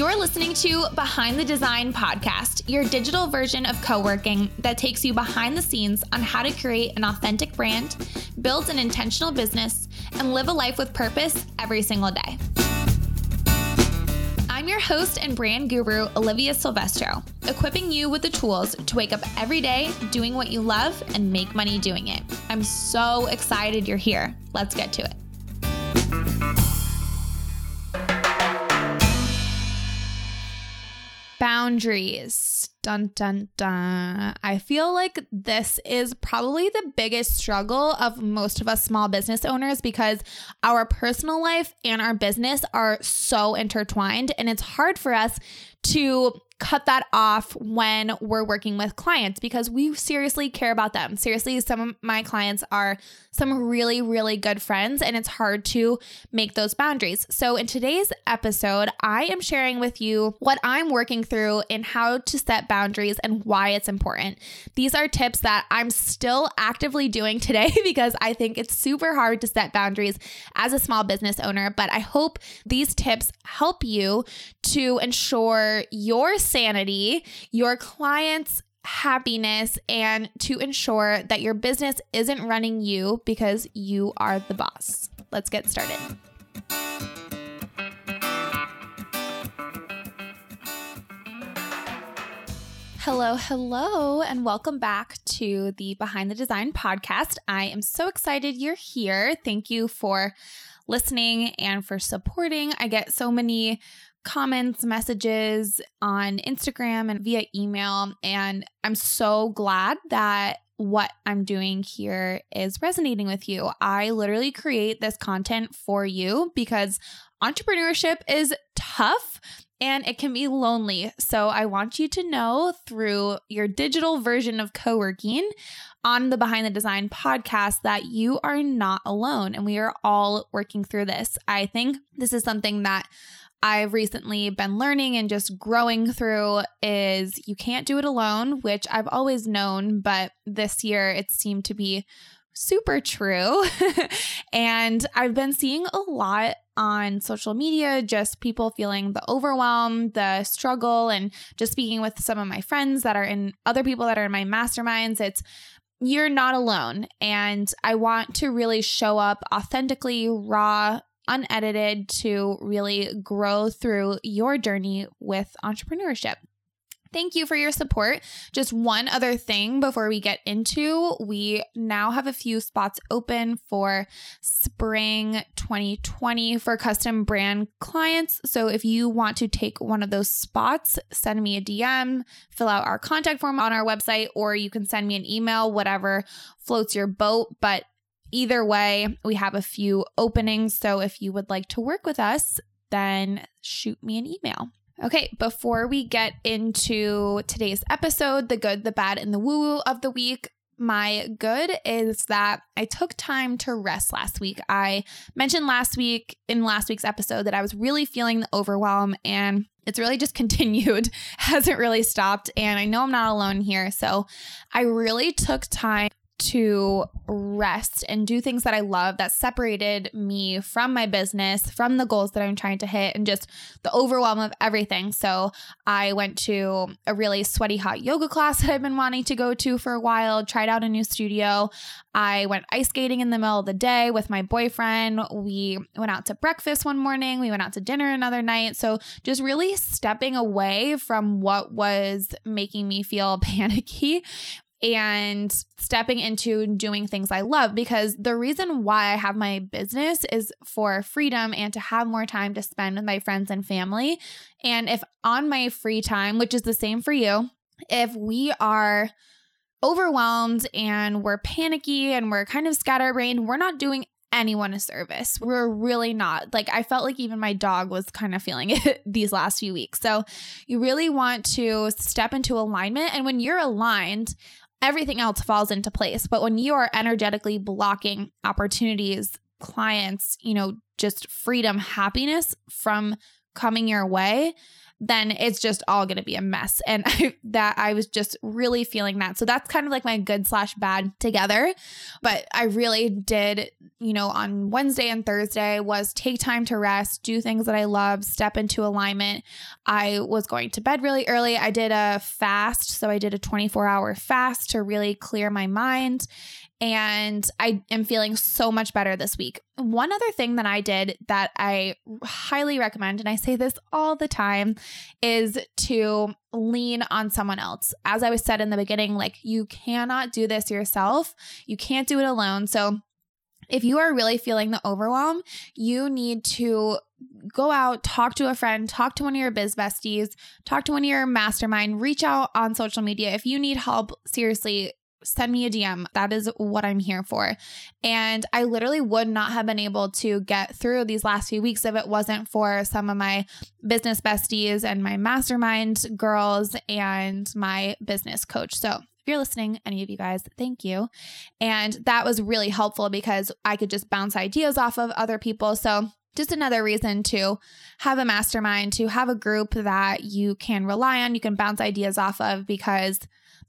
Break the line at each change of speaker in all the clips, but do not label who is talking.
You're listening to Behind the Design podcast, your digital version of co working that takes you behind the scenes on how to create an authentic brand, build an intentional business, and live a life with purpose every single day. I'm your host and brand guru, Olivia Silvestro, equipping you with the tools to wake up every day doing what you love and make money doing it. I'm so excited you're here. Let's get to it. Boundaries. Dun dun dun. I feel like this is probably the biggest struggle of most of us small business owners because our personal life and our business are so intertwined and it's hard for us to cut that off when we're working with clients because we seriously care about them. Seriously, some of my clients are some really, really good friends, and it's hard to make those boundaries. So, in today's episode, I am sharing with you what I'm working through in how to set boundaries and why it's important. These are tips that I'm still actively doing today because I think it's super hard to set boundaries as a small business owner, but I hope these tips help you to ensure your sanity, your clients' happiness, and to ensure that your business isn't running you because you are the boss. Let's get started. Hello, hello, and welcome back to the Behind the Design podcast. I am so excited you're here. Thank you for listening and for supporting. I get so many comments, messages on Instagram and via email. And I'm so glad that what I'm doing here is resonating with you. I literally create this content for you because entrepreneurship is tough and it can be lonely. So I want you to know through your digital version of co working on the Behind the Design podcast that you are not alone and we are all working through this. I think this is something that I've recently been learning and just growing through is you can't do it alone, which I've always known, but this year it seemed to be super true. and I've been seeing a lot on social media, just people feeling the overwhelm, the struggle, and just speaking with some of my friends that are in other people that are in my masterminds. It's you're not alone. And I want to really show up authentically, raw, unedited to really grow through your journey with entrepreneurship. Thank you for your support. Just one other thing before we get into, we now have a few spots open for spring 2020 for custom brand clients. So if you want to take one of those spots, send me a DM, fill out our contact form on our website, or you can send me an email, whatever floats your boat. But Either way, we have a few openings. So if you would like to work with us, then shoot me an email. Okay, before we get into today's episode, the good, the bad, and the woo woo of the week, my good is that I took time to rest last week. I mentioned last week in last week's episode that I was really feeling the overwhelm and it's really just continued, hasn't really stopped. And I know I'm not alone here. So I really took time to rest and do things that I love that separated me from my business, from the goals that I'm trying to hit, and just the overwhelm of everything. So I went to a really sweaty hot yoga class that I've been wanting to go to for a while, tried out a new studio. I went ice skating in the middle of the day with my boyfriend. We went out to breakfast one morning, we went out to dinner another night. So just really stepping away from what was making me feel panicky and stepping into doing things I love because the reason why I have my business is for freedom and to have more time to spend with my friends and family. And if on my free time, which is the same for you, if we are overwhelmed and we're panicky and we're kind of scatterbrained, we're not doing anyone a service. We're really not. Like, I felt like even my dog was kind of feeling it these last few weeks. So, you really want to step into alignment. And when you're aligned, everything else falls into place. But when you are energetically blocking opportunities, clients, you know, just freedom, happiness from coming your way, then it's just all going to be a mess. And I, that I was just really feeling that. So that's kind of like my good slash bad together. But I really did, you know, on Wednesday and Thursday was take time to rest, do things that I love, step into alignment. I was going to bed really early. I did a fast. So I did a 24 hour fast to really clear my mind and I am feeling so much better this week. One other thing that I did that I highly recommend, and I say this all the time, is to lean on someone else. As I was said in the beginning, like you cannot do this yourself, you can't do it alone. So if you are really feeling the overwhelm, you need to go out, talk to a friend, talk to one of your biz besties, talk to one of your mastermind, reach out on social media. If you need help, seriously, send me a DM. That is what I'm here for. And I literally would not have been able to get through these last few weeks if it wasn't for some of my business besties and my mastermind girls and my business coach. So, if you're listening, any of you guys, thank you. And that was really helpful because I could just bounce ideas off of other people. So, just another reason to have a mastermind, to have a group that you can rely on, you can bounce ideas off of because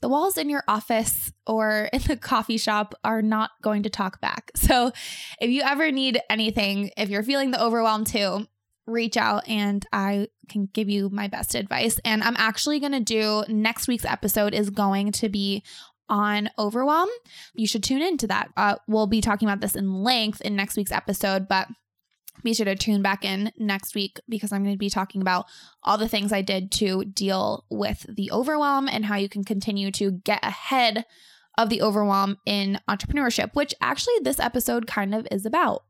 the walls in your office or in the coffee shop are not going to talk back. So if you ever need anything, if you're feeling the overwhelm too, reach out and I can give you my best advice. And I'm actually going to do next week's episode is going to be on overwhelm. You should tune into that. Uh, we'll be talking about this in length in next week's episode, but be sure to tune back in next week because I'm going to be talking about all the things I did to deal with the overwhelm and how you can continue to get ahead of the overwhelm in entrepreneurship, which actually this episode kind of is about.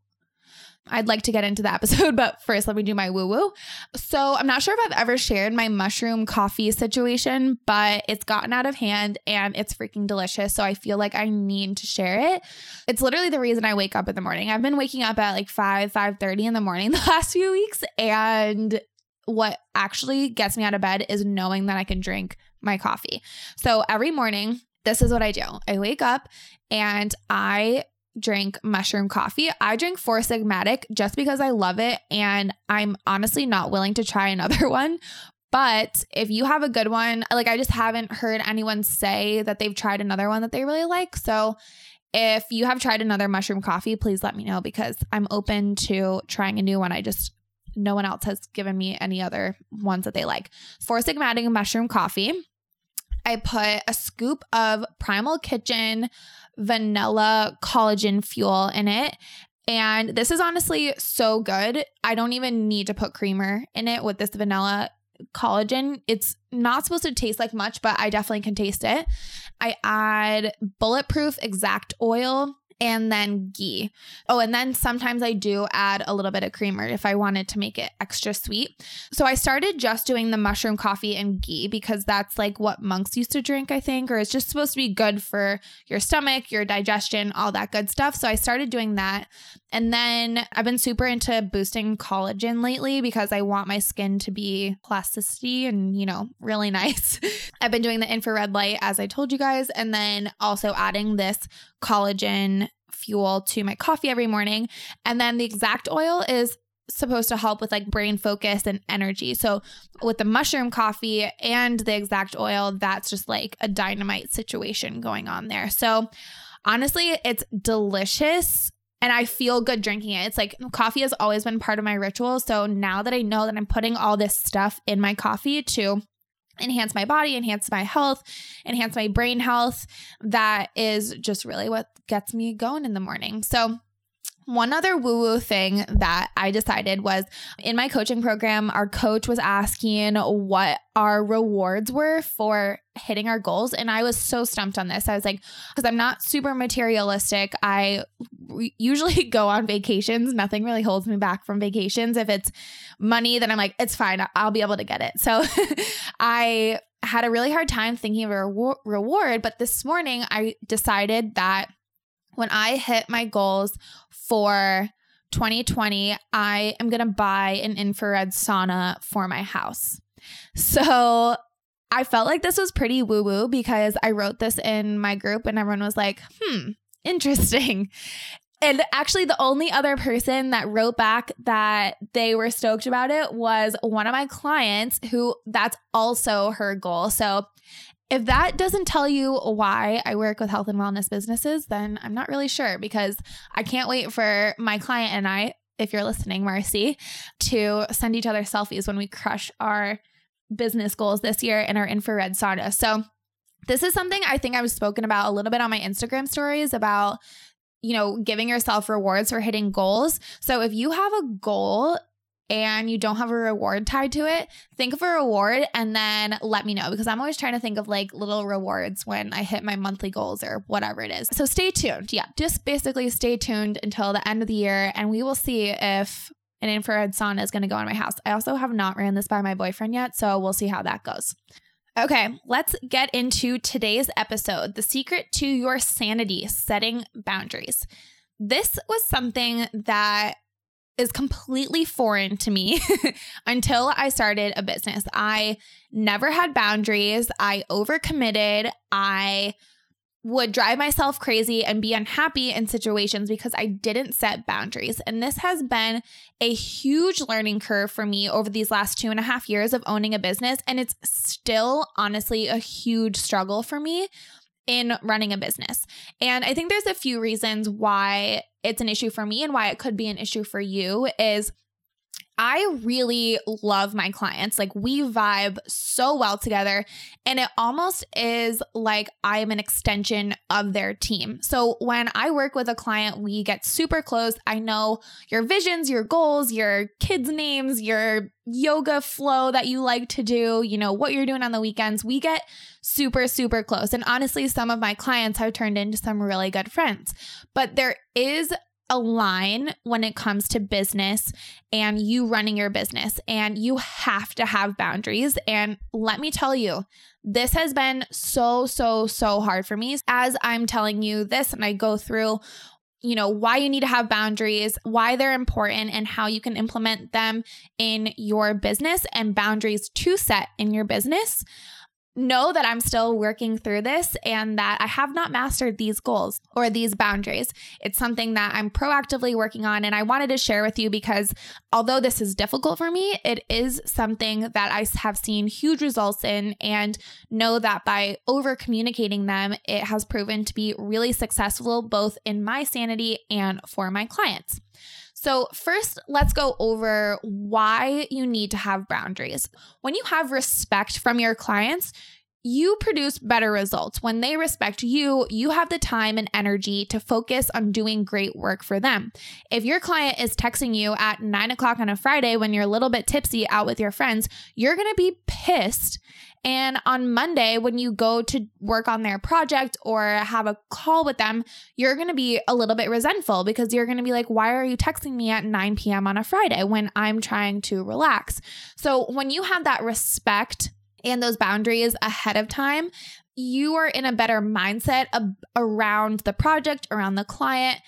I'd like to get into the episode, but first let me do my woo woo. So, I'm not sure if I've ever shared my mushroom coffee situation, but it's gotten out of hand and it's freaking delicious. So, I feel like I need to share it. It's literally the reason I wake up in the morning. I've been waking up at like 5, 5:30 in the morning the last few weeks and what actually gets me out of bed is knowing that I can drink my coffee. So, every morning this is what I do. I wake up and I drink mushroom coffee. I drink Four Sigmatic just because I love it and I'm honestly not willing to try another one. But if you have a good one, like I just haven't heard anyone say that they've tried another one that they really like. So if you have tried another mushroom coffee, please let me know because I'm open to trying a new one. I just no one else has given me any other ones that they like. Four Sigmatic mushroom coffee. I put a scoop of Primal Kitchen vanilla collagen fuel in it. And this is honestly so good. I don't even need to put creamer in it with this vanilla collagen. It's not supposed to taste like much, but I definitely can taste it. I add bulletproof XCT oil and then ghee. Oh, and then sometimes I do add a little bit of creamer if I wanted to make it extra sweet. So I started just doing the mushroom coffee and ghee because that's like what monks used to drink, I think, or it's just supposed to be good for your stomach, your digestion, all that good stuff. So I started doing that. And then I've been super into boosting collagen lately because I want my skin to be plasticity and, you know, really nice. I've been doing the infrared light, as I told you guys, and then also adding this collagen fuel to my coffee every morning. And then the XCT oil is supposed to help with like brain focus and energy. So with the mushroom coffee and the XCT oil, that's just like a dynamite situation going on there. So honestly, it's delicious and I feel good drinking it. It's like coffee has always been part of my ritual. So now that I know that I'm putting all this stuff in my coffee to enhance my body, enhance my health, enhance my brain health. That is just really what gets me going in the morning. So, one other woo woo thing that I decided was in my coaching program, our coach was asking what our rewards were for hitting our goals. And I was so stumped on this. I was like, because I'm not super materialistic. I usually go on vacations. Nothing really holds me back from vacations. If it's money, then I'm like, it's fine. I'll be able to get it. So I had a really hard time thinking of a reward. But this morning, I decided that when I hit my goals for 2020, I am going to buy an infrared sauna for my house. So I felt like this was pretty woo woo because I wrote this in my group and everyone was like, hmm, interesting. And actually, the only other person that wrote back that they were stoked about it was one of my clients who that's also her goal. So if that doesn't tell you why I work with health and wellness businesses, then I'm not really sure because I can't wait for my client and I, if you're listening, Marcy, to send each other selfies when we crush our business goals this year in our infrared sauna. So, this is something I think I've spoken about a little bit on my Instagram stories about, you know, giving yourself rewards for hitting goals. So, if you have a goal and you don't have a reward tied to it, think of a reward and then let me know because I'm always trying to think of like little rewards when I hit my monthly goals or whatever it is. So stay tuned. Yeah, just basically stay tuned until the end of the year and we will see if an infrared sauna is going to go in my house. I also have not ran this by my boyfriend yet, so we'll see how that goes. Okay, let's get into today's episode the secret to your sanity setting boundaries. This was something that is completely foreign to me until I started a business. I never had boundaries. I overcommitted. I would drive myself crazy and be unhappy in situations because I didn't set boundaries. And this has been a huge learning curve for me over these last two and a half years of owning a business. And it's still honestly a huge struggle for me in running a business. And I think there's a few reasons why it's an issue for me and why it could be an issue for you is I really love my clients. Like we vibe so well together and it almost is like I am an extension of their team. So when I work with a client, we get super close. I know your visions, your goals, your kids' names, your yoga flow that you like to do, you know, what you're doing on the weekends. We get super, super close. And honestly, some of my clients have turned into some really good friends. But there is a line when it comes to business and you running your business, and you have to have boundaries. And let me tell you, this has been so, so, so hard for me as I'm telling you this and I go through you know, why you need to have boundaries, why they're important, and how you can implement them in your business and boundaries to set in your business know that I'm still working through this and that I have not mastered these goals or these boundaries. It's something that I'm proactively working on. And I wanted to share with you because although this is difficult for me, it is something that I have seen huge results in and know that by over communicating them, it has proven to be really successful both in my sanity and for my clients. So, first, let's go over why you need to have boundaries. When you have respect from your clients, you produce better results. When they respect you, you have the time and energy to focus on doing great work for them. If your client is texting you at nine o'clock on a Friday when you're a little bit tipsy out with your friends, you're gonna be pissed and on Monday, when you go to work on their project or have a call with them, you're going to be a little bit resentful because you're going to be like, why are you texting me at 9 p.m. on a Friday when I'm trying to relax? So when you have that respect and those boundaries ahead of time, you are in a better mindset ab- around the project, around the client,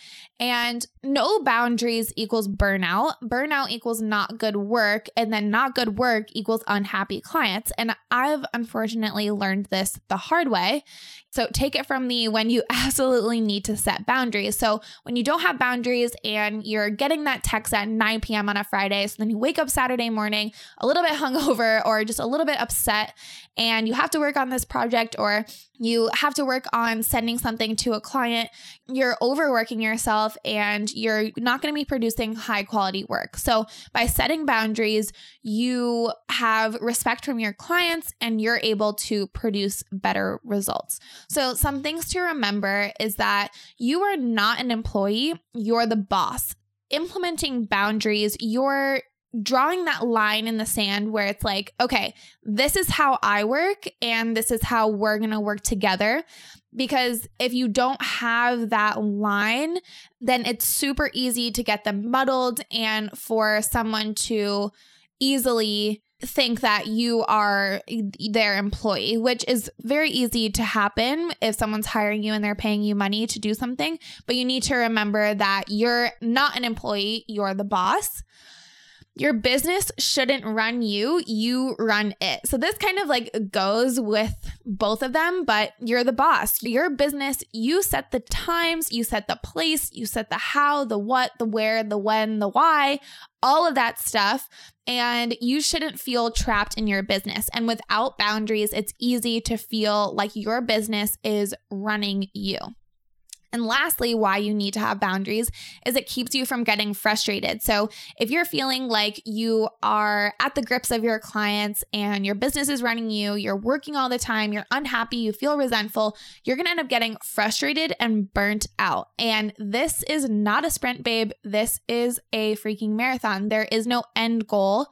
and no boundaries equals burnout. Burnout equals not good work, and then not good work equals unhappy clients. And I've unfortunately learned this the hard way. So take it from me when you absolutely need to set boundaries. So when you don't have boundaries and you're getting that text at 9 p.m. on a Friday, so then you wake up Saturday morning a little bit hungover or just a little bit upset, and you have to work on this project or you have to work on sending something to a client, you're overworking yourself and you're not going to be producing high quality work. So, by setting boundaries, you have respect from your clients and you're able to produce better results. So, some things to remember is that you are not an employee, you're the boss implementing boundaries, you're drawing that line in the sand where it's like, okay, this is how I work and this is how we're going to work together. Because if you don't have that line, then it's super easy to get them muddled and for someone to easily think that you are their employee, which is very easy to happen if someone's hiring you and they're paying you money to do something. But you need to remember that you're not an employee, you're the boss. Your business shouldn't run you, you run it. So this kind of like goes with both of them, but you're the boss. Your business, you set the times, you set the place, you set the how, the what, the where, the when, the why, all of that stuff. And you shouldn't feel trapped in your business. And without boundaries, it's easy to feel like your business is running you. And lastly, why you need to have boundaries is it keeps you from getting frustrated. So, if you're feeling like you are at the grips of your clients and your business is running you, you're working all the time, you're unhappy, you feel resentful, you're going to end up getting frustrated and burnt out. And this is not a sprint, babe. This is a freaking marathon. There is no end goal.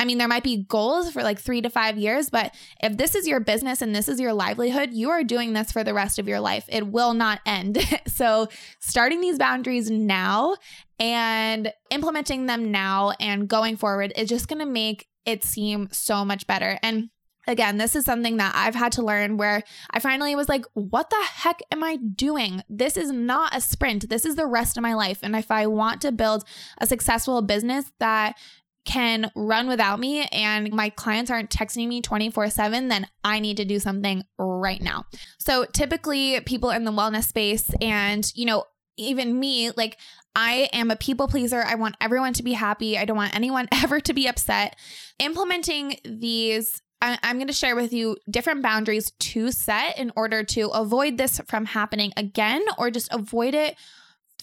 I mean, there might be goals for like three to five years, but if this is your business and this is your livelihood, you are doing this for the rest of your life. It will not end. so, starting these boundaries now and implementing them now and going forward is just going to make it seem so much better. And again, this is something that I've had to learn where I finally was like, what the heck am I doing? This is not a sprint. This is the rest of my life. And if I want to build a successful business that can run without me and my clients aren't texting me 24 7, then I need to do something right now. So typically, people in the wellness space and, you know, even me, like I am a people pleaser. I want everyone to be happy. I don't want anyone ever to be upset. Implementing these I'm going to share with you different boundaries to set in order to avoid this from happening again or just avoid it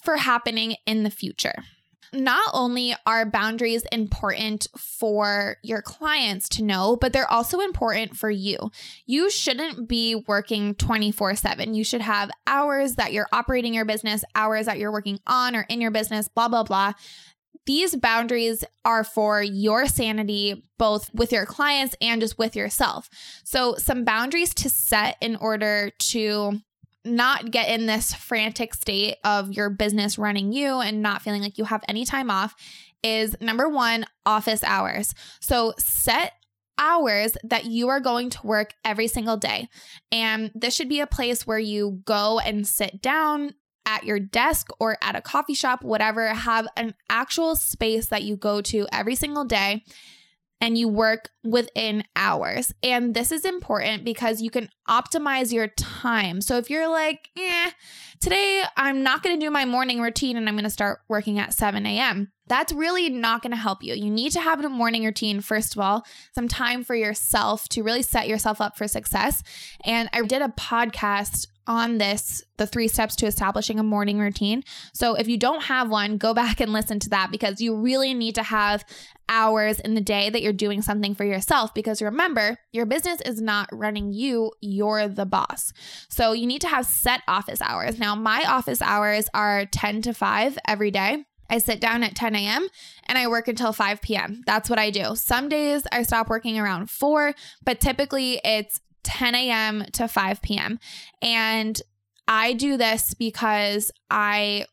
for happening in the future not only are boundaries important for your clients to know, but they're also important for you. You shouldn't be working 24 7. You should have hours that you're operating your business, hours that you're working on or in your business, blah, blah, blah. These boundaries are for your sanity, both with your clients and just with yourself. So, some boundaries to set in order to not get in this frantic state of your business running you and not feeling like you have any time off is number one, office hours. So set hours that you are going to work every single day. And this should be a place where you go and sit down at your desk or at a coffee shop, whatever, have an actual space that you go to every single day and you work within hours. And this is important because you can optimize your time. So if you're like, eh, today I'm not going to do my morning routine and I'm going to start working at 7 a.m., that's really not going to help you. You need to have a morning routine, first of all, some time for yourself to really set yourself up for success. And I did a podcast on this the three steps to establishing a morning routine. So if you don't have one, go back and listen to that because you really need to have hours in the day that you're doing something for yourself because remember, your business is not running you, you're the boss. So you need to have set office hours. Now, my office hours are 10 to 5 every day. I sit down at 10 a.m. and I work until 5 p.m. That's what I do. Some days I stop working around 4, but typically it's 10 a.m. to 5 p.m. And I do this because I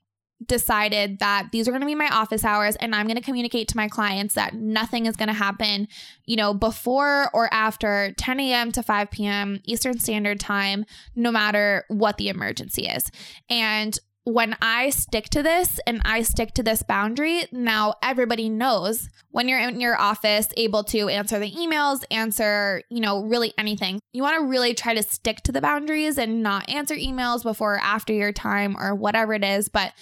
decided that these are going to be my office hours and I'm going to communicate to my clients that nothing is going to happen, you know, before or after 10 a.m. to 5 p.m. Eastern Standard Time, no matter what the emergency is. And when I stick to this and I stick to this boundary, now everybody knows when you're in your office able to answer the emails, answer, you know, really anything. You want to really try to stick to the boundaries and not answer emails before or after your time or whatever it is. But,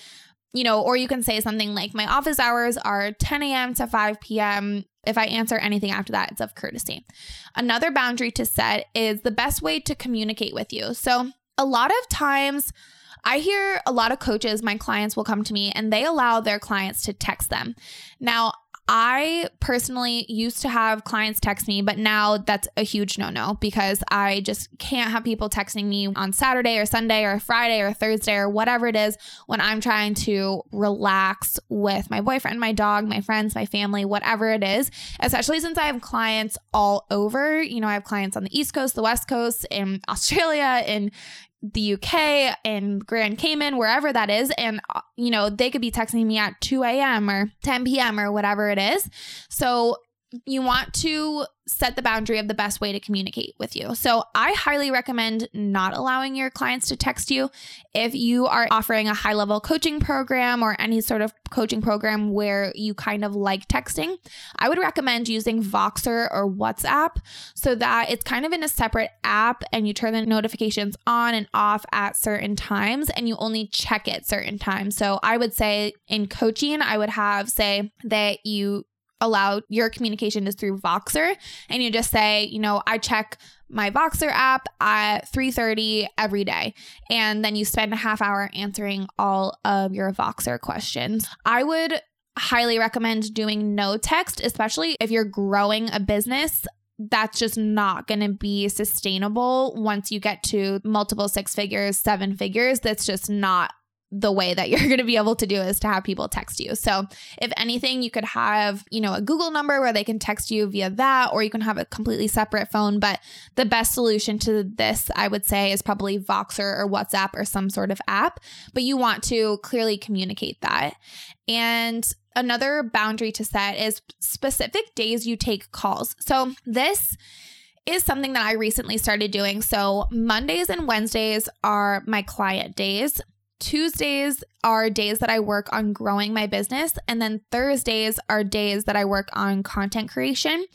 you know, or you can say something like, my office hours are 10 a.m. to 5 p.m. If I answer anything after that, it's of courtesy. Another boundary to set is the best way to communicate with you. So, a lot of times, I hear a lot of coaches, my clients will come to me and they allow their clients to text them. Now, I personally used to have clients text me, but now that's a huge no no because I just can't have people texting me on Saturday or Sunday or Friday or Thursday or whatever it is when I'm trying to relax with my boyfriend, my dog, my friends, my family, whatever it is. Especially since I have clients all over. You know, I have clients on the East Coast, the West Coast, in Australia, in the UK and Grand Cayman, wherever that is. And, uh, you know, they could be texting me at 2 a.m. or 10 p.m. or whatever it is. So you want to set the boundary of the best way to communicate with you. So, I highly recommend not allowing your clients to text you if you are offering a high level coaching program or any sort of coaching program where you kind of like texting. I would recommend using Voxer or WhatsApp so that it's kind of in a separate app and you turn the notifications on and off at certain times and you only check it certain times. So, I would say in coaching, I would have say that you allow your communication is through Voxer and you just say, you know, I check my Voxer app at 3:30 every day and then you spend a half hour answering all of your Voxer questions. I would highly recommend doing no text, especially if you're growing a business that's just not going to be sustainable once you get to multiple six figures, seven figures. That's just not the way that you're going to be able to do is to have people text you. So, if anything, you could have, you know, a Google number where they can text you via that, or you can have a completely separate phone. But the best solution to this, I would say, is probably Voxer or WhatsApp or some sort of app. But you want to clearly communicate that. And another boundary to set is specific days you take calls. So, this is something that I recently started doing. So, Mondays and Wednesdays are my client days. Tuesdays are days that I work on growing my business. And then Thursdays are days that I work on content creation.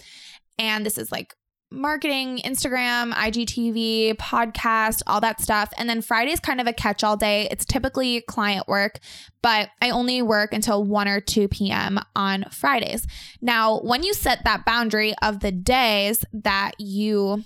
And this is like marketing, Instagram, IGTV, podcast, all that stuff. And then Friday is kind of a catch all day. It's typically client work, but I only work until 1 or 2 p.m. on Fridays. Now, when you set that boundary of the days that you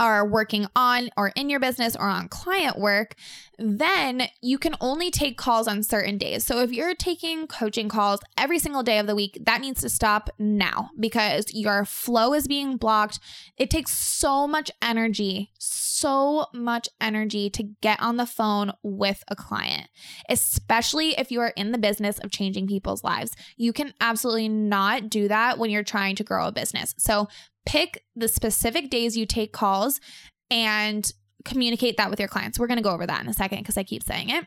are working on or in your business or on client work, then you can only take calls on certain days. So if you're taking coaching calls every single day of the week, that needs to stop now because your flow is being blocked. It takes so much energy, so much energy to get on the phone with a client, especially if you are in the business of changing people's lives. You can absolutely not do that when you're trying to grow a business. So pick the specific days you take calls and communicate that with your clients. We're going to go over that in a second because I keep saying it.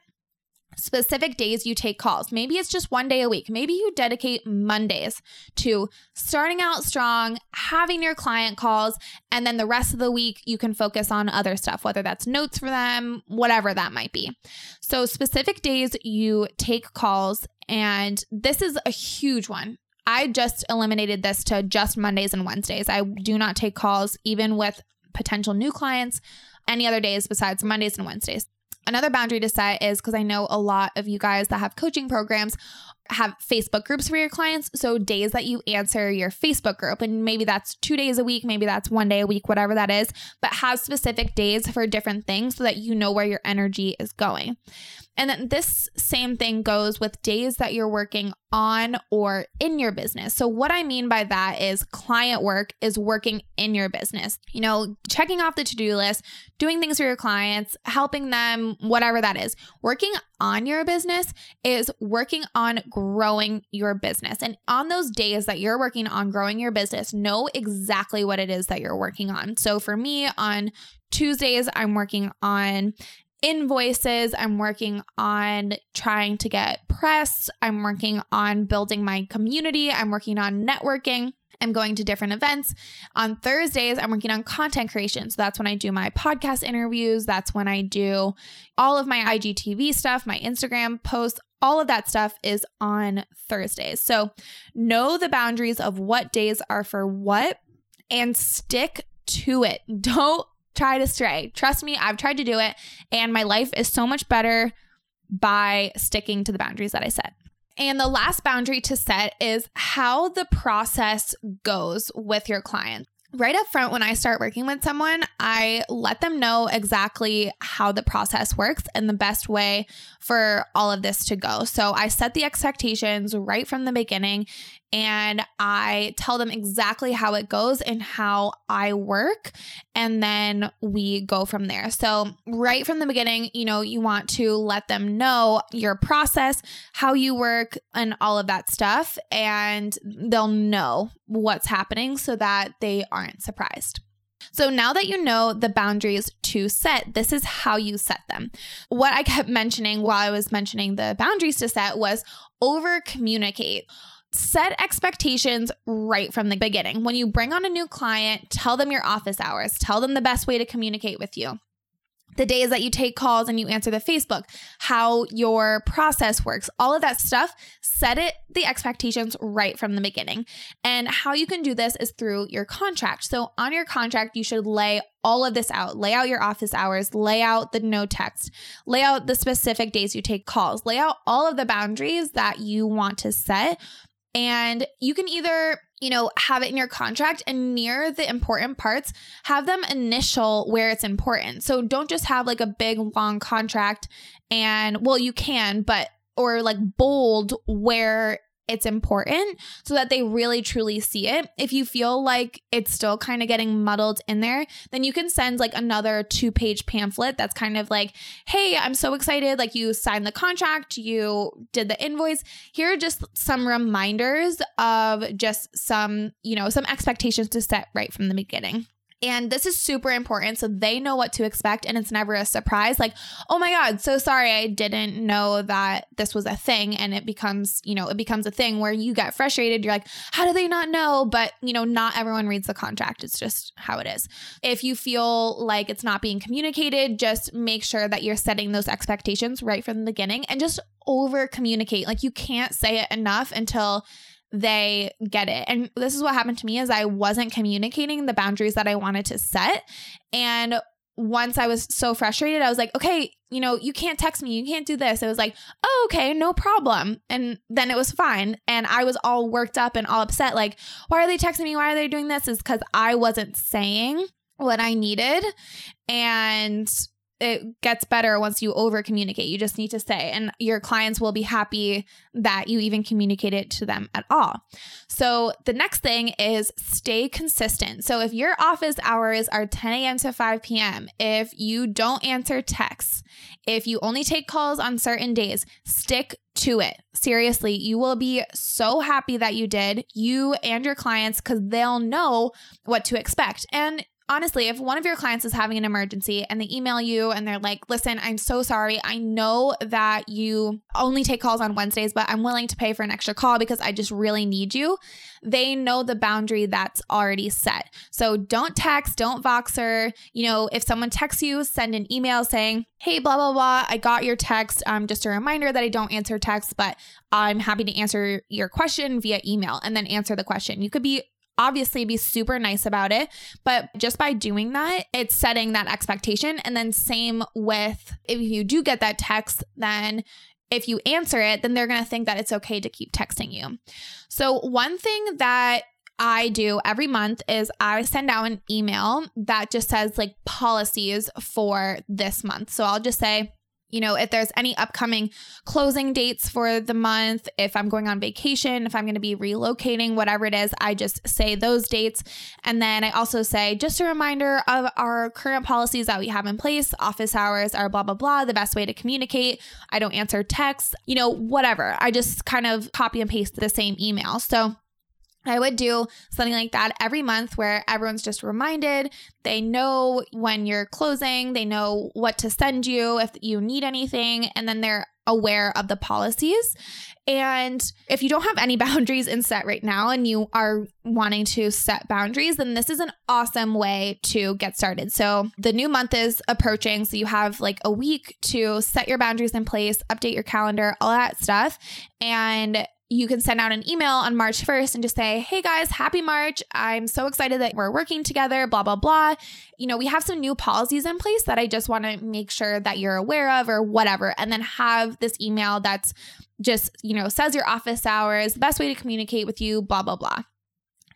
Specific days you take calls. Maybe it's just one day a week. Maybe you dedicate Mondays to starting out strong, having your client calls, and then the rest of the week you can focus on other stuff, whether that's notes for them, whatever that might be. So, specific days you take calls, and this is a huge one. I just eliminated this to just Mondays and Wednesdays. I do not take calls, even with potential new clients, any other days besides Mondays and Wednesdays. Another boundary to set is because I know a lot of you guys that have coaching programs have Facebook groups for your clients. So, days that you answer your Facebook group, and maybe that's two days a week, maybe that's one day a week, whatever that is, but have specific days for different things so that you know where your energy is going. And then this same thing goes with days that you're working on or in your business. So, what I mean by that is client work is working in your business, you know, checking off the to do list, doing things for your clients, helping them, whatever that is. Working on your business is working on growing your business. And on those days that you're working on growing your business, know exactly what it is that you're working on. So, for me, on Tuesdays, I'm working on invoices. I'm working on trying to get press. I'm working on building my community. I'm working on networking. I'm going to different events. On Thursdays, I'm working on content creation. So that's when I do my podcast interviews. That's when I do all of my IGTV stuff, my Instagram posts. All of that stuff is on Thursdays. So know the boundaries of what days are for what and stick to it. Don't try to stray. Trust me, I've tried to do it, and my life is so much better by sticking to the boundaries that I set. And the last boundary to set is how the process goes with your client. Right up front, when I start working with someone, I let them know exactly how the process works and the best way for all of this to go. So I set the expectations right from the beginning and I tell them exactly how it goes and how I work. And then we go from there. So, right from the beginning, you know, you want to let them know your process, how you work, and all of that stuff. And they'll know what's happening so that they aren't surprised. So now that you know the boundaries to set, this is how you set them. What I kept mentioning while I was mentioning the boundaries to set was over communicate set expectations right from the beginning. When you bring on a new client, tell them your office hours, tell them the best way to communicate with you the days that you take calls and you answer the Facebook, how your process works, all of that stuff, set it the expectations right from the beginning. And how you can do this is through your contract. So on your contract, you should lay all of this out. Lay out your office hours, lay out the no text, lay out the specific days you take calls, lay out all of the boundaries that you want to set. And you can either you know, have it in your contract and near the important parts, have them initial where it's important. So don't just have like a big long contract and well, you can, but or like bold where it's important so that they really truly see it. If you feel like it's still kind of getting muddled in there, then you can send like another two page pamphlet that's kind of like, hey, I'm so excited. Like you signed the contract, you did the invoice. Here are just some reminders of just some, you know, some expectations to set right from the beginning. And this is super important so they know what to expect and it's never a surprise. Like, oh my God, so sorry, I didn't know that this was a thing. And it becomes, you know, it becomes a thing where you get frustrated. You're like, how do they not know? But, you know, not everyone reads the contract. It's just how it is. If you feel like it's not being communicated, just make sure that you're setting those expectations right from the beginning and just over communicate. Like, you can't say it enough until they get it. And this is what happened to me is I wasn't communicating the boundaries that I wanted to set. And once I was so frustrated, I was like, okay, you know, you can't text me, you can't do this. It was like, oh, okay, no problem. And then it was fine. And I was all worked up and all upset. Like, why are they texting me? Why are they doing this? Is because I wasn't saying what I needed. And it gets better once you over communicate. You just need to say, and your clients will be happy that you even communicate it to them at all. So, the next thing is stay consistent. So, if your office hours are 10 a.m. to 5 p.m., if you don't answer texts, if you only take calls on certain days, stick to it. Seriously, you will be so happy that you did, you and your clients, because they'll know what to expect. And honestly, if one of your clients is having an emergency and they email you and they're like, listen, I'm so sorry. I know that you only take calls on Wednesdays, but I'm willing to pay for an extra call because I just really need you. They know the boundary that's already set. So don't text, don't Voxer. You know, if someone texts you, send an email saying, hey, blah, blah, blah, I got your text. Um, just a reminder that I don't answer texts, but I'm happy to answer your question via email and then answer the question. You could be obviously be super nice about it. But just by doing that, it's setting that expectation. And then, same with if you do get that text, then if you answer it, then they're going to think that it's okay to keep texting you. So, one thing that I do every month is I send out an email that just says like policies for this month. So I'll just say, you know, if there's any upcoming closing dates for the month, if I'm going on vacation, if I'm going to be relocating, whatever it is, I just say those dates. And then I also say, just a reminder of our current policies that we have in place. Office hours are blah, blah, blah, the best way to communicate. I don't answer texts, you know, whatever. I just kind of copy and paste the same email. So, I would do something like that every month where everyone's just reminded. They know when you're closing, they know what to send you if you need anything, and then they're aware of the policies. And if you don't have any boundaries in set right now and you are wanting to set boundaries, then this is an awesome way to get started. So the new month is approaching. So you have like a week to set your boundaries in place, update your calendar, all that stuff. And you can send out an email on March 1st and just say, Hey guys, happy March. I'm so excited that we're working together, blah, blah, blah. You know, we have some new policies in place that I just want to make sure that you're aware of or whatever. And then have this email that's just, you know, says your office hours, the best way to communicate with you, blah, blah, blah.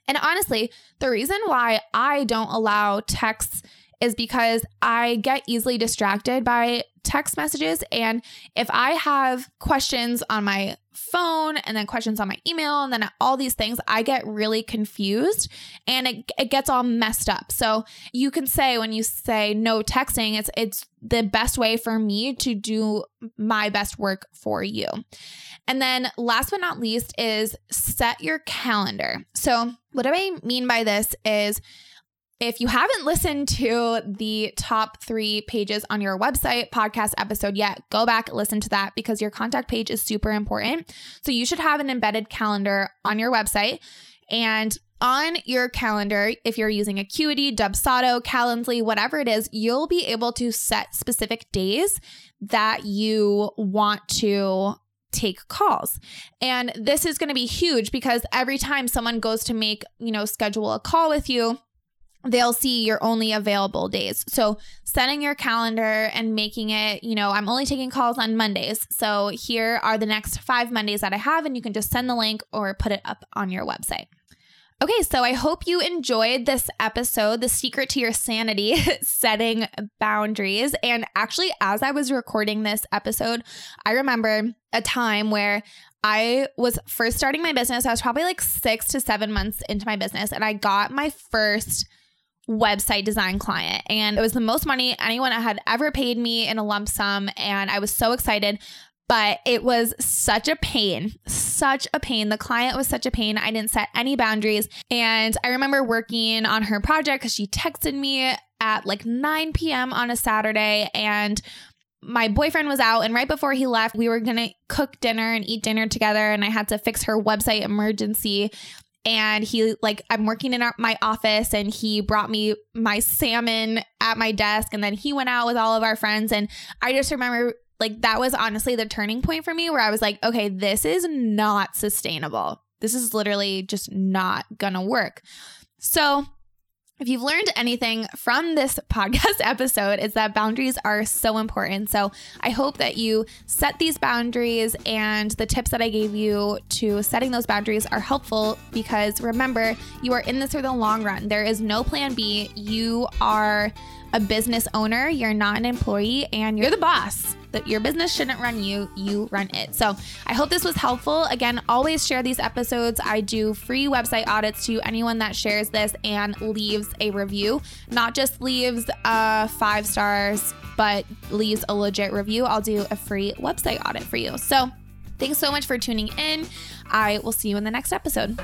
And honestly, the reason why I don't allow texts is because I get easily distracted by text messages. And if I have questions on my phone and then questions on my email and then all these things, I get really confused and it, it gets all messed up. So you can say when you say no texting, it's it's the best way for me to do my best work for you. And then last but not least is set your calendar. So what do I mean by this is if you haven't listened to the top three pages on your website podcast episode yet, go back, listen to that because your contact page is super important. So you should have an embedded calendar on your website. And on your calendar, if you're using Acuity, Dubsado, Calendly, whatever it is, you'll be able to set specific days that you want to take calls. And this is going to be huge because every time someone goes to make, you know, schedule a call with you, they'll see your only available days. So, setting your calendar and making it, you know, I'm only taking calls on Mondays. So, here are the next five Mondays that I have, and you can just send the link or put it up on your website. Okay, so I hope you enjoyed this episode, The Secret to Your Sanity Setting Boundaries. And actually, as I was recording this episode, I remember a time where I was first starting my business. I was probably like six to seven months into my business, and I got my first website design client. And it was the most money anyone had ever paid me in a lump sum. And I was so excited but it was such a pain, such a pain. The client was such a pain. I didn't set any boundaries. And I remember working on her project because she texted me at like 9 p.m. on a Saturday and my boyfriend was out and right before he left we were going to cook dinner and eat dinner together and I had to fix her website emergency and he like I'm working in my office and he brought me my salmon at my desk and then he went out with all of our friends and I just remember like that was honestly the turning point for me where I was like, okay, this is not sustainable. This is literally just not gonna work. So, if you've learned anything from this podcast episode, it's that boundaries are so important. So I hope that you set these boundaries and the tips that I gave you to setting those boundaries are helpful because remember, you are in this for the long run. There is no plan B. You are a business owner, you're not an employee, and you're the boss. That your business shouldn't run you, you run it. So I hope this was helpful. Again, always share these episodes. I do free website audits to anyone that shares this and leaves a review, not just leaves uh, five stars, but leaves a legit review. I'll do a free website audit for you. So thanks so much for tuning in. I will see you in the next episode.